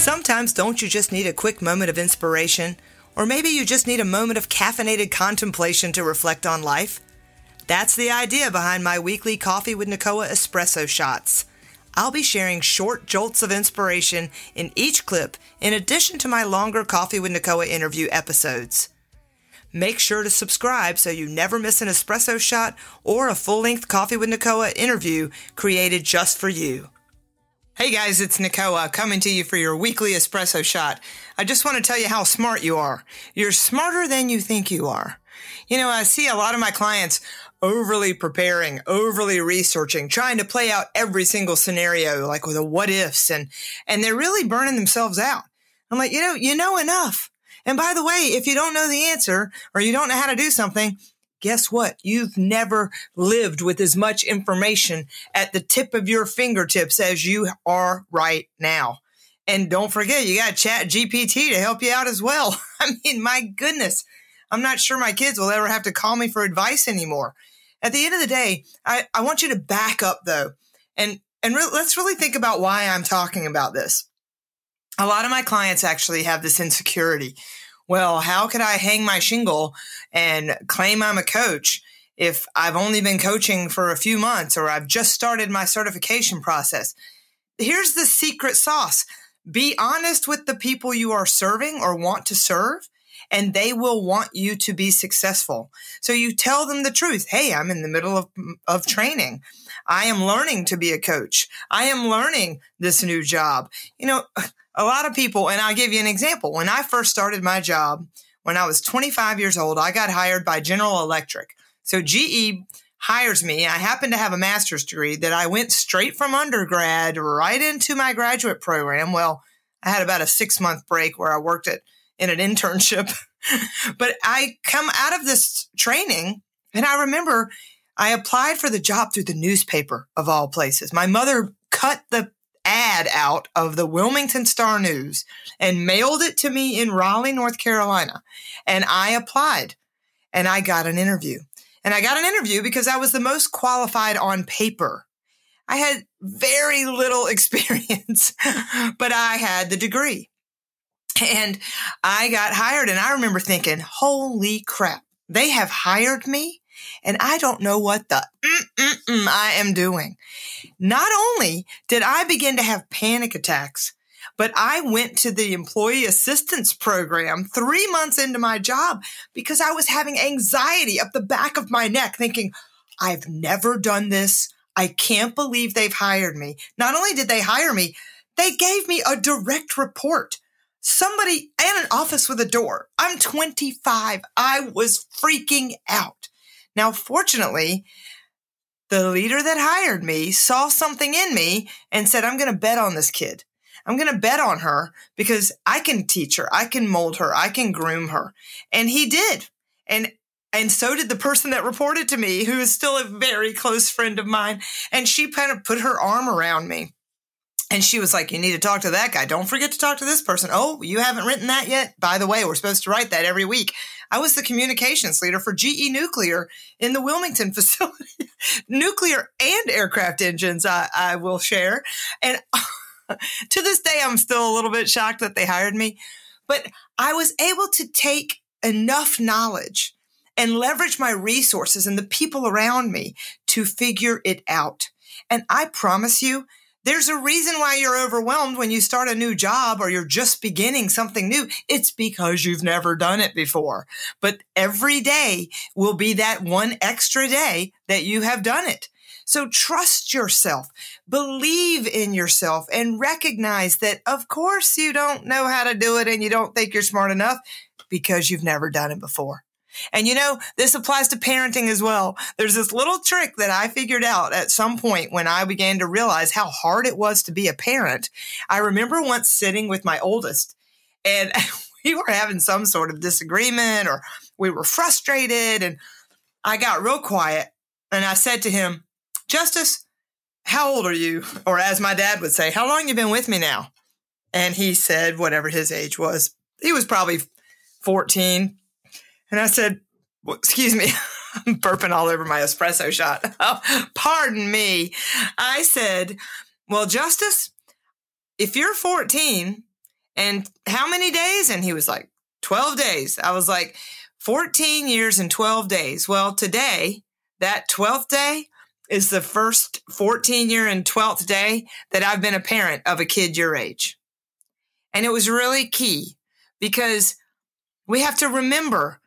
Sometimes don't you just need a quick moment of inspiration? Or maybe you just need a moment of caffeinated contemplation to reflect on life? That's the idea behind my weekly Coffee with Nicoa espresso shots. I'll be sharing short jolts of inspiration in each clip in addition to my longer Coffee with Nicoa interview episodes. Make sure to subscribe so you never miss an espresso shot or a full length Coffee with Nicoa interview created just for you. Hey guys, it's Nicoa coming to you for your weekly espresso shot. I just want to tell you how smart you are. You're smarter than you think you are. You know, I see a lot of my clients overly preparing, overly researching, trying to play out every single scenario, like with a what ifs, and, and they're really burning themselves out. I'm like, you know, you know enough. And by the way, if you don't know the answer or you don't know how to do something, guess what? You've never lived with as much information at the tip of your fingertips as you are right now. And don't forget, you got Chat GPT to help you out as well. I mean, my goodness, I'm not sure my kids will ever have to call me for advice anymore. At the end of the day, I, I want you to back up though, and and re- let's really think about why I'm talking about this. A lot of my clients actually have this insecurity well, how could I hang my shingle and claim I'm a coach if I've only been coaching for a few months or I've just started my certification process? Here's the secret sauce. Be honest with the people you are serving or want to serve and they will want you to be successful. So you tell them the truth. Hey, I'm in the middle of, of training. I am learning to be a coach. I am learning this new job. You know, a lot of people, and I'll give you an example. When I first started my job, when I was 25 years old, I got hired by General Electric. So GE hires me. I happen to have a master's degree that I went straight from undergrad right into my graduate program. Well, I had about a six month break where I worked at in an internship, but I come out of this training and I remember I applied for the job through the newspaper of all places. My mother cut the ad out of the Wilmington Star News and mailed it to me in Raleigh, North Carolina. And I applied and I got an interview. And I got an interview because I was the most qualified on paper. I had very little experience, but I had the degree. And I got hired. And I remember thinking, holy crap, they have hired me and I don't know what the I am doing. Not only did I begin to have panic attacks, but I went to the employee assistance program three months into my job because I was having anxiety up the back of my neck, thinking, I've never done this. I can't believe they've hired me. Not only did they hire me, they gave me a direct report. Somebody and an office with a door. I'm 25. I was freaking out. Now, fortunately, the leader that hired me saw something in me and said, I'm going to bet on this kid. I'm going to bet on her because I can teach her. I can mold her. I can groom her. And he did. And and so did the person that reported to me, who is still a very close friend of mine. And she kind of put her arm around me. And she was like, You need to talk to that guy. Don't forget to talk to this person. Oh, you haven't written that yet? By the way, we're supposed to write that every week. I was the communications leader for GE Nuclear in the Wilmington facility. Nuclear and aircraft engines, I, I will share. And to this day, I'm still a little bit shocked that they hired me. But I was able to take enough knowledge and leverage my resources and the people around me to figure it out. And I promise you, there's a reason why you're overwhelmed when you start a new job or you're just beginning something new. It's because you've never done it before. But every day will be that one extra day that you have done it. So trust yourself, believe in yourself and recognize that of course you don't know how to do it and you don't think you're smart enough because you've never done it before. And you know, this applies to parenting as well. There's this little trick that I figured out at some point when I began to realize how hard it was to be a parent. I remember once sitting with my oldest and we were having some sort of disagreement or we were frustrated and I got real quiet and I said to him, Justice, how old are you? Or as my dad would say, how long you been with me now? And he said whatever his age was. He was probably 14, and I said, well, excuse me, I'm burping all over my espresso shot. Oh, pardon me. I said, well, Justice, if you're 14 And how many days? And he was like, 12 days. I was like, 14 years and 12 days. Well, today, that 12th day is the first 14 year and 12th day that I've been a parent of a kid your age. And it was really key because we have to remember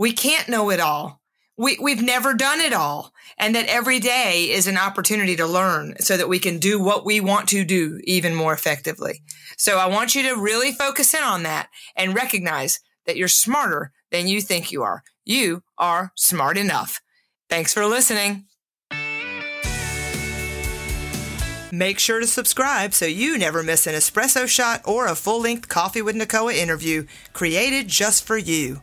we can't know it all. We, we've never done it all. And that every day is an opportunity to learn so that we can do what we want to do even more effectively. So I want you to really focus in on that and recognize that you're smarter than you think you are. You are smart enough. Thanks for listening. Make sure to subscribe so you never miss an espresso shot or a full length Coffee with Nicoa interview created just for you.